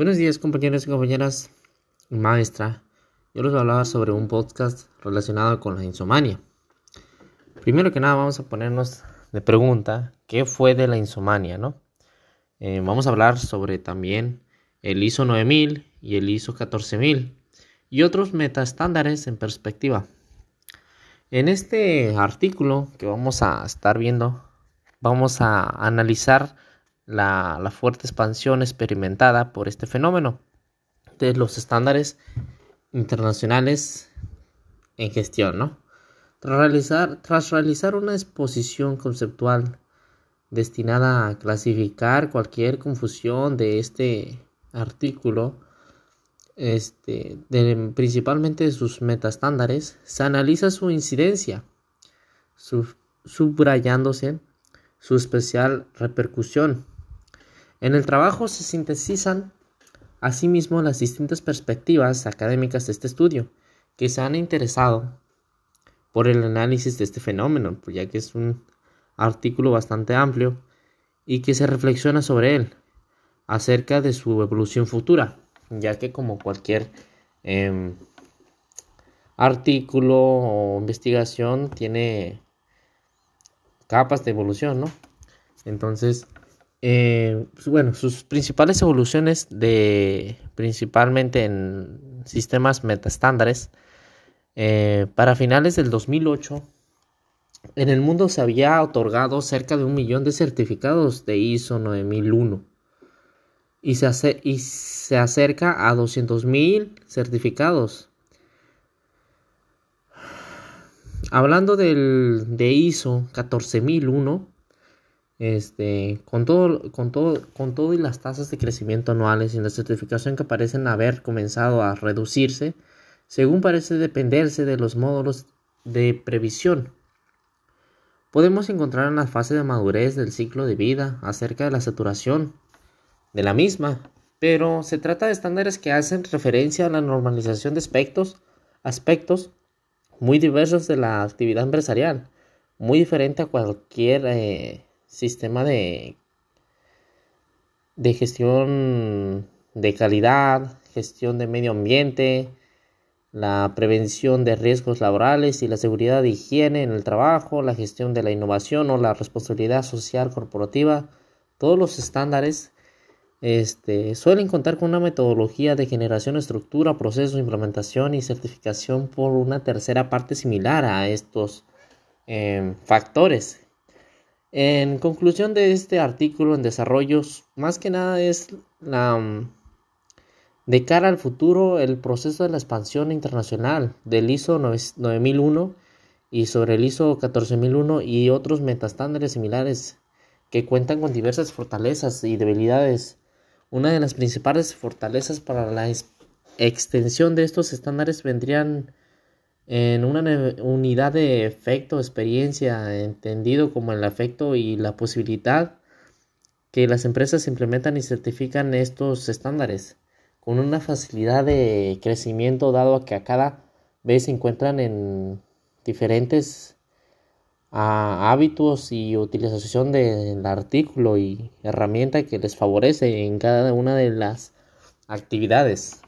Buenos días compañeros y compañeras, maestra. Yo les voy a hablar sobre un podcast relacionado con la insomania. Primero que nada vamos a ponernos de pregunta, ¿qué fue de la insomania? ¿no? Eh, vamos a hablar sobre también el ISO 9000 y el ISO 14000 y otros metaestándares en perspectiva. En este artículo que vamos a estar viendo, vamos a analizar la, fuerte expansión experimentada por este fenómeno de los estándares internacionales en gestión, ¿no? Tras realizar, tras realizar una exposición conceptual destinada a clasificar cualquier confusión de este artículo, este, principalmente de sus metaestándares, se analiza su incidencia, subrayándose su especial repercusión en el trabajo se sintetizan asimismo las distintas perspectivas académicas de este estudio que se han interesado por el análisis de este fenómeno, pues ya que es un artículo bastante amplio y que se reflexiona sobre él acerca de su evolución futura, ya que como cualquier em, artículo o investigación tiene capas de evolución, ¿no? Entonces, eh, pues, bueno, sus principales evoluciones de principalmente en sistemas metaestándares eh, para finales del 2008 en el mundo se había otorgado cerca de un millón de certificados de ISO 9001 y se, y se acerca a 200.000 certificados. Hablando del, de ISO 14001, este, con todo, con todo, con todo y las tasas de crecimiento anuales y la certificación que parecen haber comenzado a reducirse, según parece dependerse de los módulos de previsión. Podemos encontrar en la fase de madurez del ciclo de vida acerca de la saturación de la misma, pero se trata de estándares que hacen referencia a la normalización de aspectos, aspectos muy diversos de la actividad empresarial, muy diferente a cualquier eh, sistema de, de gestión de calidad, gestión de medio ambiente, la prevención de riesgos laborales y la seguridad de higiene en el trabajo, la gestión de la innovación o la responsabilidad social corporativa, todos los estándares este, suelen contar con una metodología de generación, estructura, proceso, implementación y certificación por una tercera parte similar a estos eh, factores en conclusión de este artículo en desarrollos, más que nada es la mm, de cara al futuro el proceso de la expansión internacional del ISO 9001 y sobre el ISO 14001 y otros metastándares similares que cuentan con diversas fortalezas y debilidades. Una de las principales fortalezas para la extensión de estos estándares vendrían en una unidad de efecto, experiencia, entendido como el efecto y la posibilidad que las empresas implementan y certifican estos estándares con una facilidad de crecimiento dado que a cada vez se encuentran en diferentes ah, hábitos y utilización del artículo y herramienta que les favorece en cada una de las actividades.